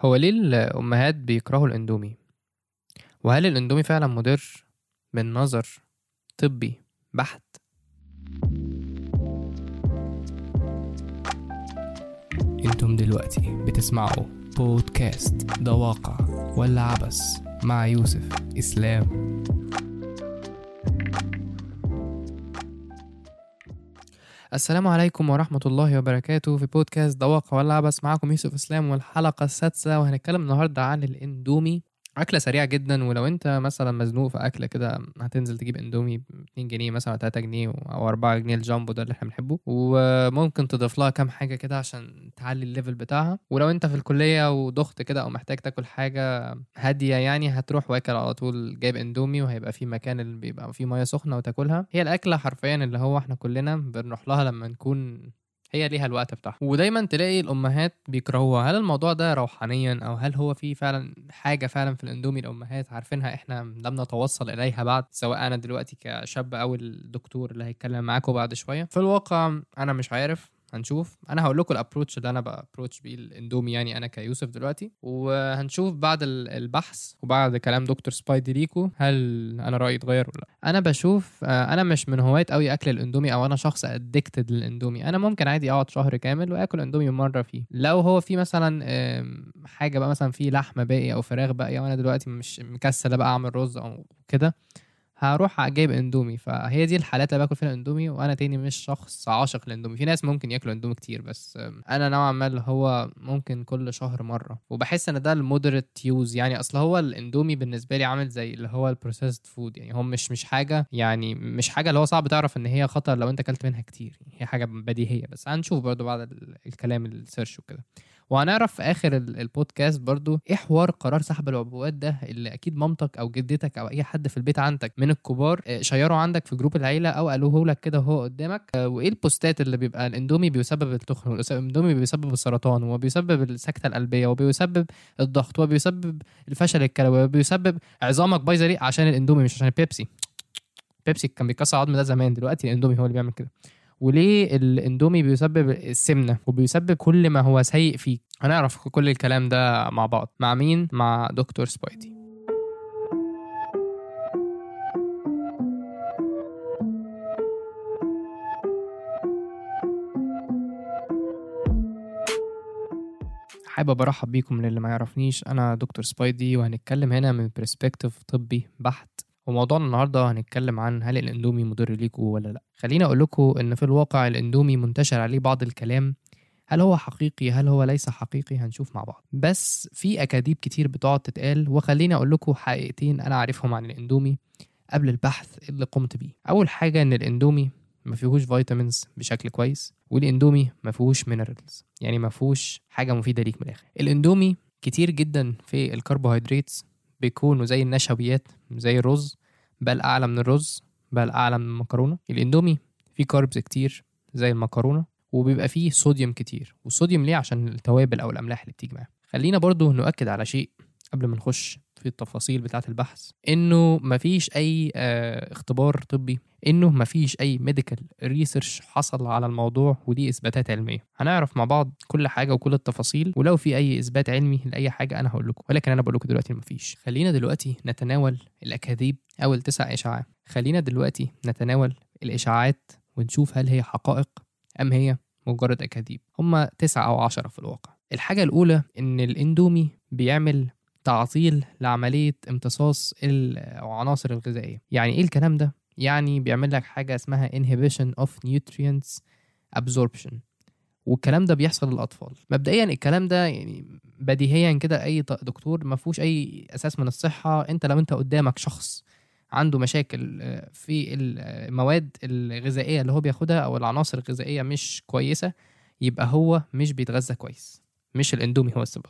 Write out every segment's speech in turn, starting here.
هو ليه الأمهات بيكرهوا الأندومي؟ وهل الأندومي فعلا مضر من نظر طبي بحت؟ أنتم دلوقتي بتسمعوا بودكاست ده واقع ولا عبس مع يوسف إسلام السلام عليكم ورحمة الله وبركاته في بودكاست ده واقع ولا عبس معاكم يوسف إسلام والحلقة السادسة وهنتكلم النهاردة عن الإندومي. أكلة سريعة جدا ولو أنت مثلا مزنوق في أكلة كده هتنزل تجيب إندومي 2 جنيه مثلا 3 جنيه أو 4 جنيه الجامبو ده اللي إحنا بنحبه. وممكن تضيف لها كام حاجة كده عشان تعلي level بتاعها. ولو أنت في الكلية وضغط كده أو محتاج تاكل حاجة هادية يعني هتروح واكل على طول جايب إندومي وهيبقى في مكان اللي بيبقى فيه مية سخنة وتاكلها. هي الأكلة حرفيا اللي هو إحنا كلنا بنروح لها لما نكون هي ليها الوقت بتاعها. ودايما تلاقي الأمهات بيكرهوها. هل الموضوع ده روحانيا أو هل هو في فعلا حاجة فعلا في الأندومي الأمهات عارفينها إحنا لم نتوصل إليها بعد سواء أنا دلوقتي كشاب أو الدكتور اللي هيتكلم معاكم بعد شوية؟ في الواقع أنا مش عارف. هنشوف. أنا هقول لكم ال approach اللي أنا ب approach بيه الاندومي يعني أنا كيوسف دلوقتي. وهنشوف بعد ال- البحث وبعد كلام دكتور سبايدي ليكو هل أنا رأيي اتغير ولا لأ. أنا بشوف آه، أنا مش من هواة قوي أكل الإندومي أو أنا شخص addicted للإندومي. أنا ممكن عادي أقعد شهر كامل وآكل إندومي مرة فيه. لو هو في مثلا حاجة بقى مثلا في لحمة باقية أو فراخ باقية وأنا دلوقتي مش مكسلة بقى أعمل رز أو كده هروح جايب اندومي. فهي دي الحالات اللي باكل فيها اندومي وأنا تاني مش شخص عاشق للاندومي. في ناس ممكن ياكلوا اندومي كتير بس أنا نوعا ما اللي هو ممكن كل شهر مرة. وبحس ان ده ال moderate use يعني اصل هو الاندومي بالنسبة لي عامل زي اللي هو ال processed food يعني هو مش مش حاجة يعني مش حاجة اللي هو صعب تعرف ان هي خطر لو انت اكلت منها كتير. يعني هي حاجة بديهية. بس هنشوف برضو بعد ال- الكلام ال search وكده. وهنعرف في آخر ال- البودكاست برضو إيه حوار قرار سحب العبوات ده اللي أكيد مامتك أو جدتك أو أي حد في البيت عندك من الكبار آه، شيروا عندك في جروب العيلة أو قالوه لك كده وهو قدامك. آه، وإيه ال posts ات اللي بيبقى الإندومي بيسبب التخن والاندومي بيسبب السرطان وبيسبب السكتة القلبية وبيسبب الضغط وبيسبب الفشل الكلوي وبيسبب عظامك بايظة ليه؟ عشان الإندومي مش عشان البيبسي بيبسي كان بيكسر عظم ده زمان دلوقتي الإندومي هو اللي بيعمل كده. وليه الاندومي بيسبب السمنة وبيسبب كل ما هو سيء فيك؟ هنعرف كل الكلام ده مع بعض. مع مين؟ مع دكتور سبايدي حابب ارحب بيكم للي ما يعرفنيش. أنا دكتور سبايدي وهنتكلم هنا من perspective طبي بحت. وموضوعنا النهارده هنتكلم عن هل الاندومي مضر ليكوا ولا لا. خليني أقول لكم إن في الواقع الاندومي منتشر عليه بعض الكلام. هل هو حقيقي؟ هل هو ليس حقيقي؟ هنشوف مع بعض. بس في أكاذيب كتير بتقعد تتقال وخليني أقول لكم حقيقتين أنا عارفهم عن الاندومي قبل البحث اللي قمت بيه. أول حاجة إن الاندومي ما فيهوش vitamins بشكل كويس والاندومي ما فيهوش minerals يعني ما فيهوش حاجة مفيدة ليك من الآخر. الاندومي كتير جدا في الكربوهيدرات بيكونوا زي النشويات زي الرز بل أعلى من الرز بل أعلى من المكرونة. الإندومي فيه carbs كتير زي المكرونة وبيبقى فيه صوديوم كتير والصوديوم ليه؟ عشان التوابل أو الأملاح اللي بتيجي معاه. خلينا برضو نؤكد على شيء قبل ما نخش في التفاصيل بتاعة البحث إنه مفيش أي آه اختبار طبي إنه مفيش أي medical research حصل على الموضوع ودي إثباتات علمية. هنعرف مع بعض كل حاجة وكل التفاصيل ولو في أي إثبات علمي لأي حاجة أنا هقول لكم ولكن أنا بقول لكم دلوقتي مفيش. خلينا دلوقتي نتناول الأكاذيب أو التسع إشاعات. خلينا دلوقتي نتناول الإشاعات ونشوف هل هي حقائق أم هي مجرد أكاذيب. هما تسعة أو عشرة في الواقع. الحاجة الأولى إن الإندومي بيعمل تعطيل لعملية امتصاص العناصر الغذائية. يعني إيه الكلام ده؟ يعني بيعمل لك حاجة اسمها inhibition of nutrients absorption. والكلام ده بيحصل للأطفال. مبدئيا الكلام ده يعني بديهيا كده أي دكتور ما فيهوش أي أساس من الصحة. أنت لو أنت قدامك شخص عنده مشاكل آه، في المواد الغذائية اللي هو بياخدها أو العناصر الغذائية مش كويسة يبقى هو مش بيتغذى كويس. مش الإندومي هو السبب.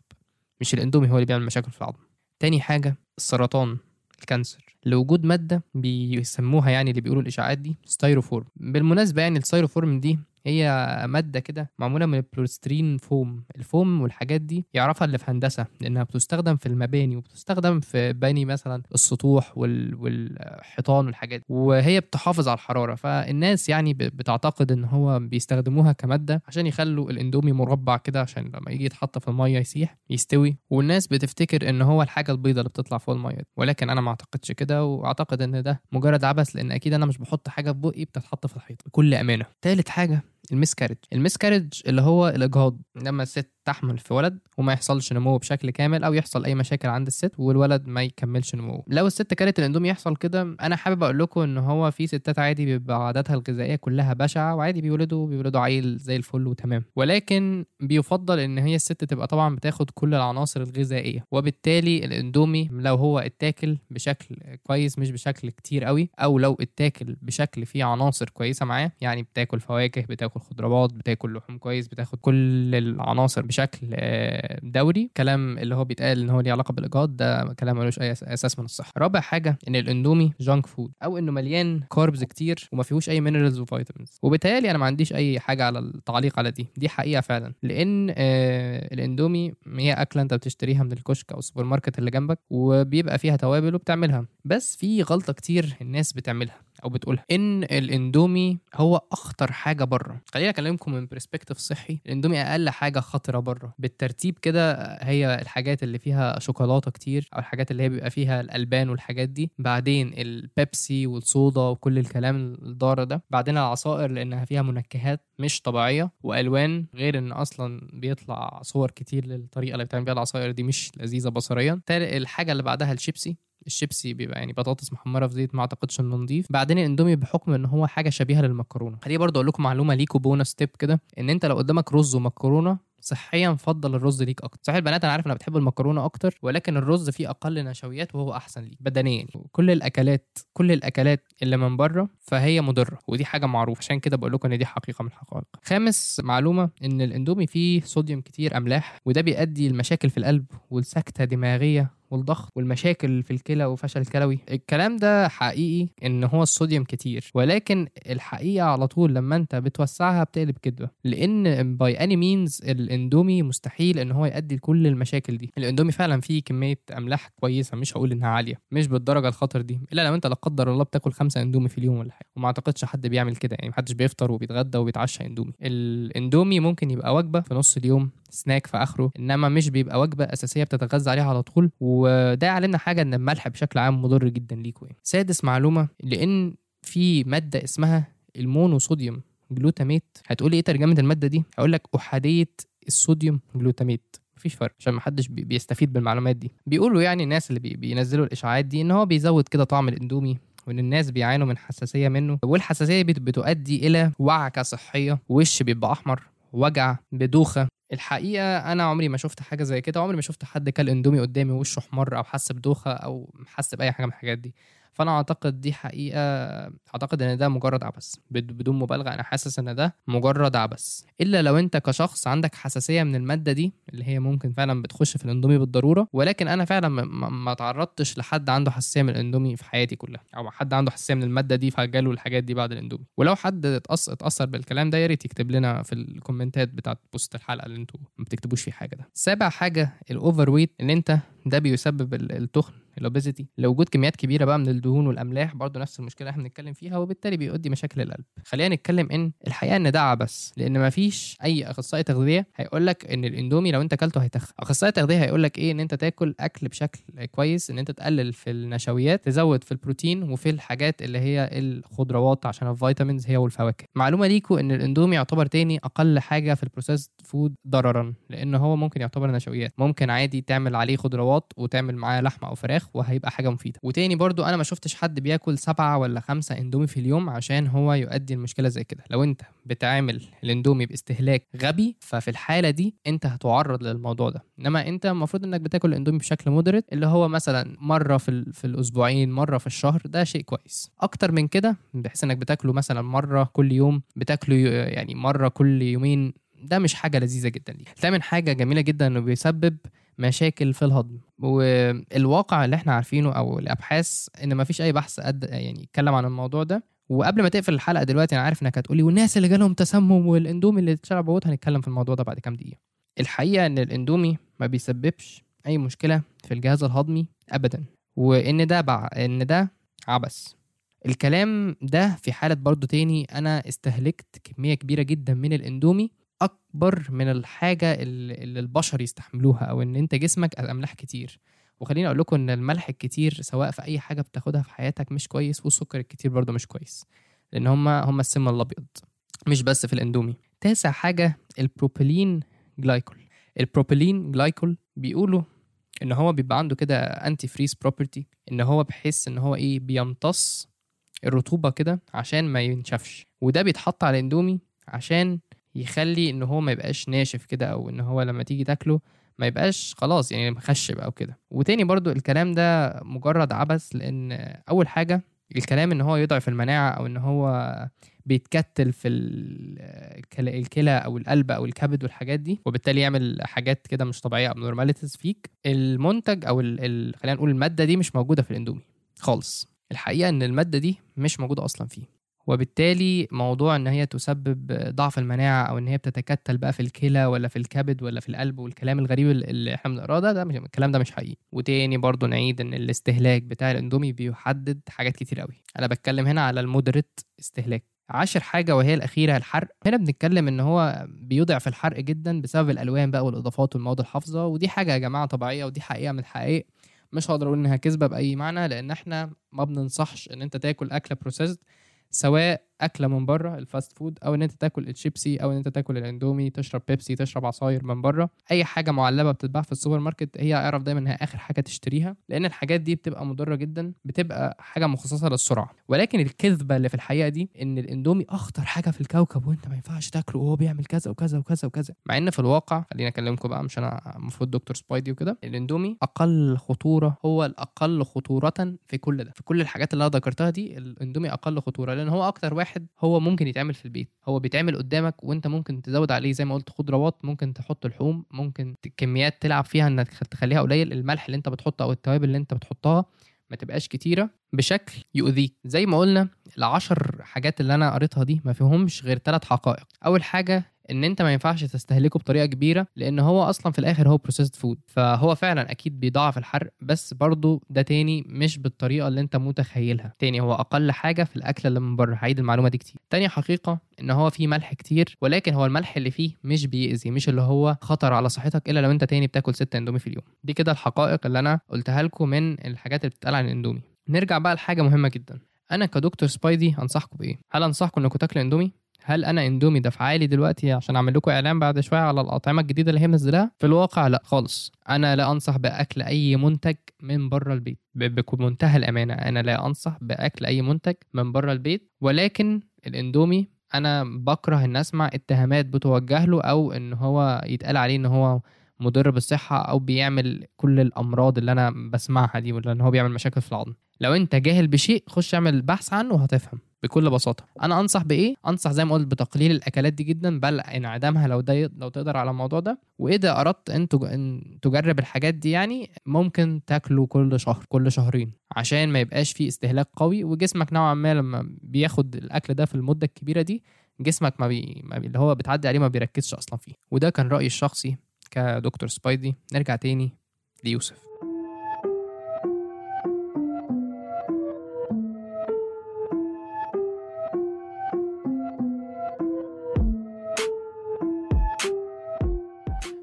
مش الاندومي هو اللي بيعمل مشاكل في العظم. تاني حاجة السرطان ال cancer. لوجود مادة بيسموها يعني اللي بيقولوا الإشاعات دي styrofoam. بالمناسبة يعني ال styrofoam دي هي مادة كده معمولة من ال polystyrene foam. الفوم والحاجات دي يعرفها اللي في هندسة لأنها بتستخدم في المباني وبتستخدم في بني مثلا السطوح وال... والحيطان والحاجات وهي بتحافظ على الحرارة. فالناس يعني بتعتقد إن هو بيستخدموها كمادة عشان يخلوا الإندومي مربع كده عشان لما يجي يتحط في المية يسيح يستوي. والناس بتفتكر إن هو الحاجة البيضاء اللي بتطلع فوق المية دي. ولكن أنا ما أعتقدش كده وأعتقد إن ده مجرد عبث لأن أكيد أنا مش بحط حاجة في بقي بتتحط في الحيط بكل أمانة. تالت حاجة ال miscarriage ال miscarriage اللي هو الإجهاض. لما الست تحمل في ولد وما يحصلش نمو بشكل كامل أو يحصل أي مشاكل عند الست والولد ما يكملش نموه لو الست كلت الاندومي يحصل كده أنا حابب أقول لكم إن هو في ستات عادي بيبقى عاداتها الغذائية كلها بشعة وعادي بيولدوا بيولدوا عيل زي الفل وتمام. ولكن بيفضل إن هي الست تبقى طبعا بتاخد كل العناصر الغذائية وبالتالي الاندومي لو هو اتاكل بشكل كويس مش بشكل كتير قوي أو لو اتاكل بشكل فيه عناصر كويسة معاه يعني بتاكل فواكه بتاكل خضروات بتاكل لحوم كويس بتاخد كل العناصر بشكل آه، دوري. كلام اللي هو بيتقال إن هو ليه علاقة بالاجهاض ده كلام ملوش أي أساس من الصحة. رابع حاجة إن الإندومي junk food أو إنه مليان carbs كتير وما فيهوش أي minerals و vitamins وبالتالي أنا ما عنديش أي حاجة على التعليق على دي. دي حقيقة فعلا. لأن آه الإندومي هي أكلة أنت بتشتريها من الكشك أو السوبر ماركت اللي جنبك وبيبقى فيها توابل وبتعملها. بس في غلطة كتير الناس بتعملها. أو بتقولها. إن الإندومي هو أخطر حاجة بره. خليني أكلمكم من perspective صحي. الإندومي أقل حاجة خطرة بره. بالترتيب كده هي الحاجات اللي فيها شوكولاتة كتير أو الحاجات اللي هي بيبقى فيها الألبان والحاجات دي. بعدين البيبسي والصودا وكل الكلام الضار ده. بعدين العصائر لأنها فيها منكهات مش طبيعية وألوان غير إن أصلا بيطلع صور كتير للطريقة اللي بتعمل بيها العصائر دي مش لذيذة بصريا. الحاجة اللي بعدها الشيبسي. الشيبسي بيبقى يعني بطاطس محمرة في زيت ما أعتقدش إنه نضيف. بعدين الاندومي بحكم إن هو حاجة شبيهة للمكرونة. خليني برضه أقول لكم معلومة ليكوا bonus tip كده إن أنت لو قدامك رز ومكرونة صحيا فضل الرز ليك أكتر. صحيح البنات أنا عارف انها بتحب المكرونة أكتر ولكن الرز فيه أقل نشويات وهو أحسن ليك بدنيا. كل الأكلات كل الأكلات اللي من بره فهي مضرة ودي حاجة معروفة. عشان كده بقول لكم إن دي حقيقة من الحقائق. خامس معلومة إن الاندومي فيه صوديوم كتير أملاح وده بيؤدي لمشاكل في القلب والسكتة دماغيه والضغط والمشاكل في الكلى وفشل كلوي. الكلام ده حقيقي إن هو الصوديوم كتير ولكن الحقيقة على طول لما أنت بتوسعها بتقلب كدبه لأن by any means الإندومي مستحيل إن هو يؤدي لكل المشاكل دي. الإندومي فعلا فيه كمية أملاح كويسة مش هقول إنها عالية مش بالدرجة الخطر دي إلا لو أنت لا قدر الله بتاكل خمسة إندومي في اليوم ولا حاجة. وما أعتقدش حد بيعمل كده يعني محدش بيفطر وبيتغدى وبيتعشى إندومي. الإندومي ممكن يبقى وجبة في نص اليوم سناك في آخره إنما مش بيبقى وجبة أساسية بتتغذى عليها على طول وده يعلمنا حاجة إن الملح بشكل عام مضر جدا ليكوا يعني. سادس معلومة لأن في مادة اسمها ال monosodium glutamate. هتقولي إيه ترجمة المادة دي؟ هقول لك أحادية الصوديوم glutamate. مفيش فرق عشان محدش بي- بيستفيد بالمعلومات دي. بيقولوا يعني الناس اللي بي- بينزلوا الاشاعات دي إن هو بيزود كده طعم الإندومي وإن الناس بيعانوا من حساسية منه. والحساسية بت- بتؤدي إلى وعكة صحية وش بيبقى أحمر وجع بدوخة الحقيقة أنا عمري ما شفت حاجة زي كده عمري ما شفت حد كل إندومي قدامي وشه احمر أو حس بدوخه أو حس باي حاجة من الحاجات دي. فأنا أعتقد دي حقيقة أعتقد إن ده مجرد عبث بد- بدون مبالغة. أنا حاسس إن ده مجرد عبث. إلا لو أنت كشخص عندك حساسية من المادة دي اللي هي ممكن فعلا بتخش في الإندومي بالضرورة ولكن أنا فعلا ما- تعرضتش لحد عنده حساسية من الإندومي في حياتي كلها أو حد عنده حساسية من المادة دي فجاله الحاجات دي بعد الإندومي. ولو حد اتأثر بالكلام ده يا ريت يكتب لنا في الكومنتات بتاعت post الحلقة اللي أنتوا ما بتكتبوش فيه حاجة ده. سابع حاجة ال overweight إن أنت ده بيسبب ال- التخن ال obesity لوجود كميات كبيرة بقى من الدهون والأملاح برضه نفس المشكلة اللي إحنا بنتكلم فيها وبالتالي بيؤدي مشاكل القلب. خلينا نتكلم إن الحقيقة إن ده عبث لأن ما فيش أي أخصائي تغذية هيقول لك إن الإندومي لو أنت أكلته هيتخن. أخصائي التغذيه هيقول لك إيه؟ إن أنت تاكل أكل بشكل كويس إن أنت تقلل في النشويات تزود في البروتين وفي الحاجات اللي هي الخضروات عشان ال vitamins هي والفواكه. معلومة ليكوا إن الإندومي يعتبر تاني أقل حاجة في ال processed food ضررا لأن هو ممكن يعتبر نشويات. ممكن عادي تعمل عليه خضروات وتعمل معاه لحمة أو فراخ وهيبقى حاجة مفيدة. وتاني برضو أنا ما شفتش حد بياكل سبعة ولا خمسة إندومي في اليوم عشان هو يؤدي المشكلة زي كده. لو أنت بتعامل الإندومي باستهلاك غبي ففي الحالة دي أنت هتعرض للموضوع ده. إنما أنت المفروض إنك بتاكل الاندومي بشكل مودريت اللي هو مثلا مرة في في الأسبوعين مرة في الشهر ده شيء كويس. أكتر من كده بحيث إنك بتاكله مثلا مرة كل يوم بتاكله يعني مرة كل يومين ده مش حاجة لذيذة جدا ليك تامن حاجة جميلة جدا انه بيسبب مشاكل في الهضم. والواقع اللي إحنا عارفينه أو الأبحاث إن مفيش أي بحث قد يعني اتكلم عن الموضوع ده. وقبل ما تقفل الحلقة دلوقتي أنا عارف إنك هتقولي والناس اللي جالهم تسمم والإندومي اللي اتشرب بوت هنتكلم في الموضوع ده بعد كام دقيقة. الحقيقة إن الإندومي ما بيسببش أي مشكلة في الجهاز الهضمي ابدا. وإن ده بع... إن ده عبث. الكلام ده في حالة برضو تاني أنا استهلكت كمية كبيرة جدا من الإندومي أكبر من الحاجة اللي البشر يستحملوها أو إن أنت جسمك أملاح كتير. وخليني أقول لكم إن الملح الكتير سواء في أي حاجة بتاخدها في حياتك مش كويس والسكر الكتير برضو مش كويس. لأن هما هما السم الأبيض. مش بس في الإندومي. تاسع حاجة ال propylene glycol. ال propylene glycol بيقولوا إن هو بيبقى عنده كده antifreeze property إن هو بحس إن هو إيه بيمتص الرطوبة كده عشان ما ينشفش. وده بيتحط على الاندومي عشان يخلي إن هو ما يبقاش ناشف كده أو إن هو لما تيجي تاكله ما يبقاش خلاص يعني مخشب أو كده وتاني برضو الكلام ده مجرد عبث لأن أول حاجة الكلام إن هو يضعف المناعة أو إن هو بيتكتل في ال- الكل- الكلى أو القلب أو الكبد والحاجات دي وبالتالي يعمل حاجات كده مش طبيعية abnormalities فيك. المنتج أو. خلينا نقول المادة دي مش موجودة في الأندومي خالص. الحقيقة إن المادة دي مش موجودة أصلا فيه. وبالتالي موضوع إن هي تسبب ضعف المناعة أو إن هي بتتكتل بقى في الكلى ولا في الكبد ولا في القلب والكلام الغريب اللي إحنا بنقراه ده ده مش الكلام ده مش حقيقي. وتاني برضو نعيد إن الاستهلاك بتاع الأندومي بيحدد حاجات كتير قوي أنا بتكلم هنا على المودريت استهلاك. عاشر حاجة وهي الأخيرة الحرق. هنا بنتكلم إن هو بيضعف الحرق جدا بسبب الألوان بقى والإضافات والمواد الحافظة. ودي حاجة يا جماعة طبيعية ودي حقيقة من الحقائق. مش هقدر أقول إنها كذبة بأي معنى لأن إحنا ما بننصحش إن أنت تاكل أكلة بروسيسد سواء أكلة من بره ال fast food أو إن أنت تاكل الشيبسي أو إن أنت تاكل الإندومي تشرب بيبسي تشرب عصاير من بره. أي حاجة معلبة بتتباع في السوبر ماركت هي أعرف دايما إنها آخر حاجة تشتريها لأن الحاجات دي بتبقى مضرة جدا بتبقى حاجة مخصصة للسرعة. ولكن الكذبة اللي في الحقيقة دي إن الإندومي أخطر حاجة في الكوكب وأنت ما ينفعش تاكله وهو بيعمل كذا وكذا وكذا وكذا. مع إن في الواقع خليني أكلمكم بقى مش أنا المفروض دكتور سبايدي وكده الإندومي أقل خطورة هو الأقل خطورة في كل ده. في كل الحاجات اللي أنا ذكرتها دي الإندومي أقل خطورة لأن هو أكتر واحد هو ممكن يتعمل في البيت. هو بيتعمل قدامك وأنت ممكن تزود عليه زي ما قلت خضروات ممكن تحط لحوم ممكن كميات تلعب فيها إنك تخ- تخليها قليل الملح اللي أنت بتحطه أو التوابل اللي أنت بتحطها. ما تبقاش كتيرة بشكل يؤذيك. زي ما قلنا العشر حاجات اللي أنا قريتها دي ما فيهمش غير ثلاث حقائق. أول حاجة إن أنت ما ينفعش تستهلكه بطريقة كبيرة لأن هو أصلا في الآخر هو processed food فهو فعلا أكيد بيضاعف الحرق بس برضو ده تاني مش بالطريقة اللي أنت متخيلها. تاني هو أقل حاجة في الأكل اللي من بره. هعيد المعلومة دي كتير. تاني حقيقة إن هو فيه ملح كتير ولكن هو الملح اللي فيه مش بيأذي مش اللي هو خطر على صحتك إلا لو أنت تاني بتاكل ستة إندومي في اليوم. دي كده الحقائق اللي أنا قلتها لكم من الحاجات اللي بتتقال عن الإندومي. نرجع بقى لحاجة مهمة جدا. أنا كدكتور سبايدي أنصحكم بإيه؟ هل أنصحكم إنكم تاكلوا إندومي؟ هل أنا إندومي دفعه لي دلوقتي عشان أعمل لكم إعلان بعد شوية على الأطعمة الجديدة اللي هي منزلاها؟ في الواقع لا خالص. أنا لا أنصح بأكل أي منتج من بره البيت. بمنتهى الأمانة أنا لا أنصح بأكل أي منتج من بره البيت. ولكن الإندومي أنا بكره إن أسمع اتهامات بتوجه له أو إن هو يتقال عليه إن هو مضر بالصحة أو بيعمل كل الأمراض اللي أنا بسمعها دي ولا ان هو بيعمل مشاكل في العظم. لو انت جاهل بشيء خش اعمل بحث عنه وهتفهم بكل بساطة. أنا أنصح بإيه؟ أنصح زي ما قلت بتقليل الأكلات دي جدا بل انعدامها لو ده لو تقدر على الموضوع ده. وإذا أردت أن أن تجرب الحاجات دي يعني ممكن تاكله كل شهر كل شهرين عشان ما يبقاش فيه استهلاك قوي. وجسمك نوعا ما لما بياخد الأكل ده في المدة الكبيرة دي جسمك ما, بي... ما بي... اللي هو بتعدي عليه ما بيركزش أصلا فيه. وده كان رأيي الشخصي كدكتور سبايدي. نرجع تاني ليوسف.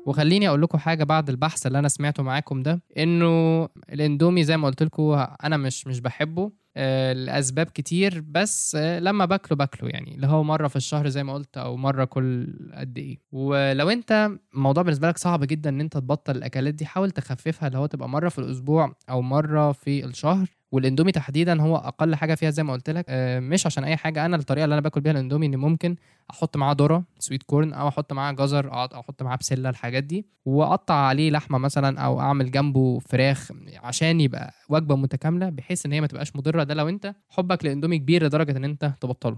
وخليني أقول لكم حاجة بعد البحث اللي أنا سمعته معاكم ده إنه الإندومي زي ما قلت لكم أنا مش مش بحبه آه، لأسباب كتير بس آه، لما باكله باكله يعني اللي هو مرة في الشهر زي ما قلت أو مرة كل قد إيه. ولو أنت الموضوع بالنسبة لك صعب جدا إن أنت تبطل الأكلات دي حاول تخففها اللي هو تبقى مرة في الأسبوع أو مرة في الشهر والاندومي تحديدا هو أقل حاجة فيها زي ما قلت لك. آه، مش عشان أي حاجة. أنا الطريقة اللي أنا باكل بيها الأندومي ان ممكن أحط معاه ذرة sweet corn أو أحط معاه جزر أو أحط معاه بسلة الحاجات دي وأقطع عليه لحمة مثلا أو أعمل جنبه فراخ عشان يبقى وجبة متكاملة بحيث إن هي ما تبقاش مضرة. ده لو أنت حبك للاندومي كبير لدرجة إن أنت تبطله.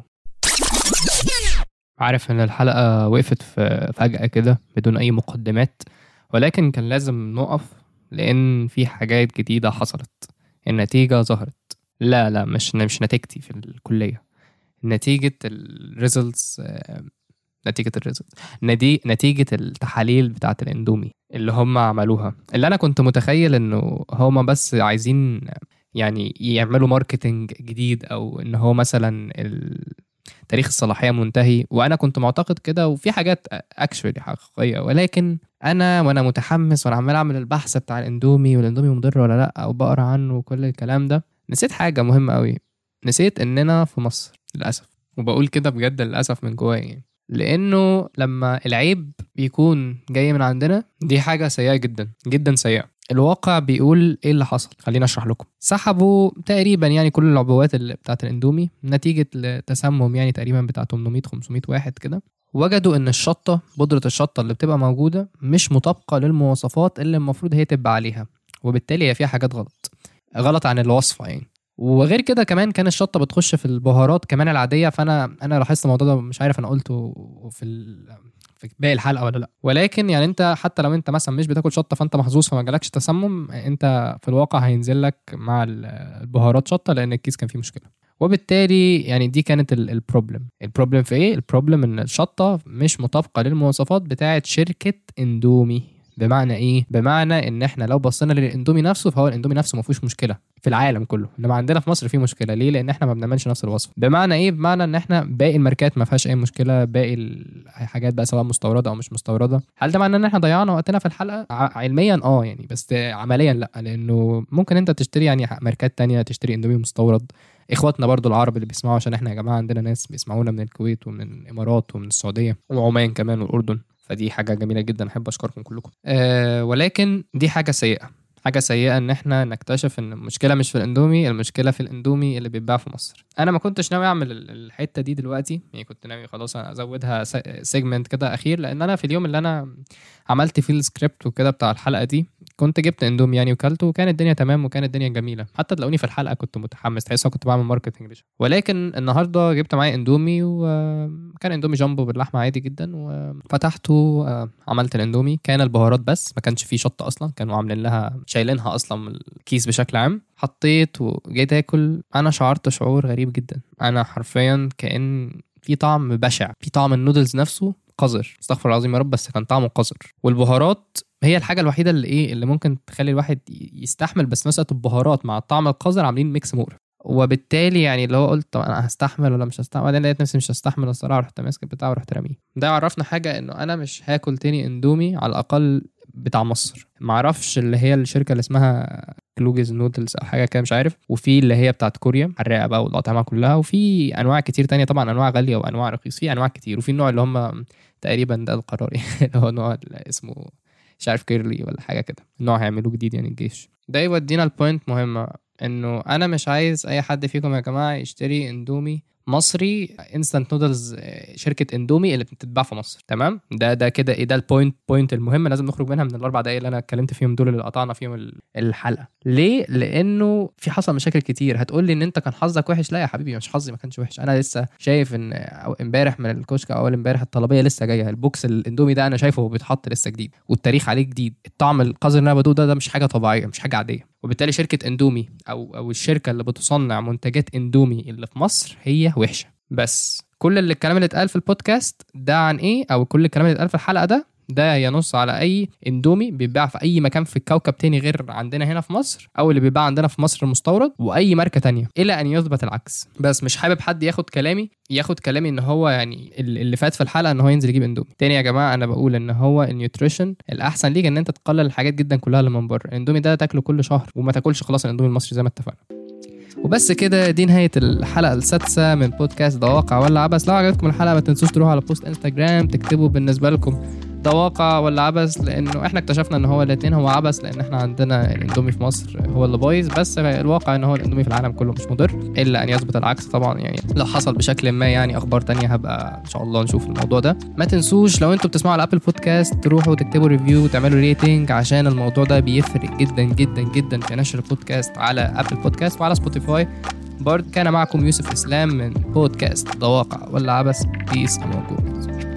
عارف إن الحلقة وقفت فجأة كده بدون أي مقدمات ولكن كان لازم نقف لأن في حاجات جديدة حصلت. النتيجة ظهرت. لا لا مش مش نتيجتي في الكلية. نتيجة ال results نتيجة ال results نتيجة التحاليل بتاعة الاندومي اللي هم عملوها. اللي أنا كنت متخيل إنه هم بس عايزين يعني يعملوا marketing جديد أو إن هو مثلا تاريخ الصلاحية منتهي وأنا كنت معتقد كده وفي حاجات actually حقيقية. ولكن أنا وأنا متحمس وأنا عمال أعمل البحث بتاع الاندومي والأندومي مضر ولا لأ وبقرا عنه وكل الكلام ده نسيت حاجة مهمة قوي نسيت إننا في مصر للأسف. وبقول كده بجد للأسف من جوايا يعني. لأنه لما العيب بيكون جاي من عندنا دي حاجة سيئة جدا جدا سيئة. الواقع بيقول إيه اللي حصل؟ خلينا أشرح لكم. سحبوا تقريبا يعني كل العبوات اللي بتاعت الاندومي نتيجة لتسمم يعني تقريبا بتاع 800 500 واحد كده. وجدوا إن الشطة بودرة الشطة اللي بتبقى موجودة مش مطابقة للمواصفات اللي المفروض هي تبقى عليها وبالتالي هي فيها حاجات غلط. غلط عن الوصفة يعني. وغير كده كمان كان الشطة بتخش في البهارات كمان العادية فأنا أنا لاحظت الموضوع ده مش عارف أنا قلته في في باقي الحلقة ولا لأ. ولكن يعني أنت حتى لو أنت مثلا مش بتاكل شطة فأنت محظوظ فما جالكش تسمم أنت في الواقع هينزل لك مع البهارات شطة لأن الكيس كان فيه مشكلة. وبالتالي يعني دي كانت ال problem ال problem في إيه؟ ال problem إن الشطة مش مطابقة للمواصفات بتاعة شركة إندومي. بمعنى إيه؟ بمعنى إن إحنا لو بصينا للإندومي نفسه فهو الإندومي نفسه ما فيهوش مشكلة في العالم كله. إنما عندنا في مصر في مشكلة. ليه؟ لأن إحنا ما بنعملش نفس الوصف. بمعنى إيه؟ بمعنى إن إحنا باقي الماركات ما فيهاش أي مشكلة باقي الحاجات بقى سواء مستوردة أو مش مستوردة. هل ده معناه إن إحنا ضيعنا وقتنا في الحلقة؟ علميا آه يعني بس عمليا لأ. لأنه ممكن أنت تشتري يعني ماركات تانية تشتري إندومي مستورد. إخواتنا برضو العرب اللي بيسمعوا عشان إحنا يا جماعة عندنا ناس بيسمعونا من الكويت ومن الإمارات ومن السعودية وعمان كمان والأردن. فدي حاجة جميلة جدا أحب أشكركم كلكم. أه ولكن دي حاجة سيئة. حاجة سيئة إن إحنا نكتشف إن المشكلة مش في الإندومي المشكلة في الإندومي اللي بيتباع في مصر. أنا ما كنتش ناوي أعمل الحتة دي دلوقتي. يعني كنت ناوي خلاص أزودها segment كده أخير لأن أنا في اليوم اللي أنا عملت فيه السكريبت وكده بتاع الحلقة دي كنت جبت اندومي يعني وكلته وكانت الدنيا تمام وكانت الدنيا جميلة. حتى تلاقوني في الحلقة كنت متحمس تحس كنت بعمل marketing ولكن النهارده جبت معايا اندومي وكان اندومي جامبو باللحمة عادي جدا وفتحته عملت الاندومي. كان البهارات بس ما كانش فيه شطة أصلا كانوا عاملين لها شايلينها أصلا من الكيس بشكل عام. حطيت وجيت آكل. أنا شعرت شعور غريب جدا. أنا حرفيا كأن في طعم بشع في طعم النودلز نفسه قذر. استغفر العظيم يا رب بس كان طعمه قذر. والبهارات هي الحاجة الوحيدة اللي إيه اللي ممكن تخلي الواحد يستحمل بس مساله البهارات مع الطعم القذر عاملين mix مقرف وبالتالي يعني اللي هو قلت طب أنا هستحمل ولا مش هستحمل؟ بعدين لقيت نفسي مش هستحمل الصراحة رحت ماسك البتاع ورحت راميه. ده عرفنا حاجة إنه أنا مش هاكل تاني إندومي على الأقل بتاع مصر. معرفش اللي هي الشركة اللي اسمها كلوجز نودلز أو حاجة كده مش عارف. وفي اللي هي بتاعت كوريا حراقه بقى والاطعمه كلها. وفي أنواع كتير تانية طبعا أنواع غالية وأنواع رخيص في أنواع كتير. وفي النوع اللي هم تقريبا ده القرار اللي هو نوع اسمه مش عارف curly ولا حاجة كده نوع هيعملوه جديد يعني الجيش. ده يودينا ال point مهمة إنه أنا مش عايز أي حد فيكم يا جماعة يشتري إندومي مصري instant noodles شركة اندومي اللي بتتباع في مصر تمام؟ ده ده كده إيه ده ال point point المهم لازم نخرج منها من الأربع دقايق اللي أنا اتكلمت فيهم دول اللي قطعنا فيهم الحلقة. ليه؟ لأنه في حصل مشاكل كتير. هتقول لي إن أنت كان حظك وحش؟ لا يا حبيبي مش حظي ما كانش وحش. أنا لسه شايف إن إمبارح من الكشك أول إمبارح الطلبية لسه جاية. ال box الاندومي ده أنا شايفه بيتحط لسه جديد والتاريخ عليه جديد. الطعم القذر اللي ده ده مش حاجة طبيعية مش حاجة عادية. وبالتالي شركة اندومي أو أو الشركة اللي بتصنع منتجات اندومي اللي في مصر هي وحشة. بس كل اللي الكلام اللي اتقال في البودكاست ده عن إيه؟ أو كل الكلام اللي اتقال في الحلقة ده ده ينص على أي إندومي بيتباع في أي مكان في الكوكب تاني غير عندنا هنا في مصر أو اللي بيتباع عندنا في مصر المستورد وأي ماركة تانية إلى أن يثبت العكس. بس مش حابب حد ياخد كلامي ياخد كلامي إن هو يعني اللي فات في الحلقة إن هو ينزل يجيب إندومي. تاني يا جماعة أنا بقول إن هو ال nutrition الأحسن ليك إن أنت تقلل الحاجات جدا كلها اللي من بره. الإندومي ده تاكله كل شهر وما تاكلش خلاص الإندومي المصري زي ما اتفقنا. وبس كده دي نهاية الحلقة السادسة من بودكاست ده واقع ولا عبث لو عجبتكم الحلقة ما تنسوش تروحوا على post إنستجرام تكتبوا بالنسبة لكم ده واقع ولا عبث؟ لأنه إحنا اكتشفنا ان هو الاثنين هو عبث لأن إحنا عندنا الإندومي في مصر هو اللي بايظ. بس الواقع ان هو الإندومي في العالم كله مش مضر إلا أن يثبت العكس طبعا. يعني لو حصل بشكل ما يعني أخبار تانية هبقى إن شاء الله نشوف الموضوع ده. ما تنسوش لو أنتوا بتسمعوا على Apple Podcasts تروحوا تكتبوا review وتعملوا rating عشان الموضوع ده بيفرق جدا جدا جدا في نشر البودكاست على Apple Podcasts وعلى سبوتيفاي برضه كان معكم يوسف إسلام من بودكاست ضواقع ولا عبس بيس موجود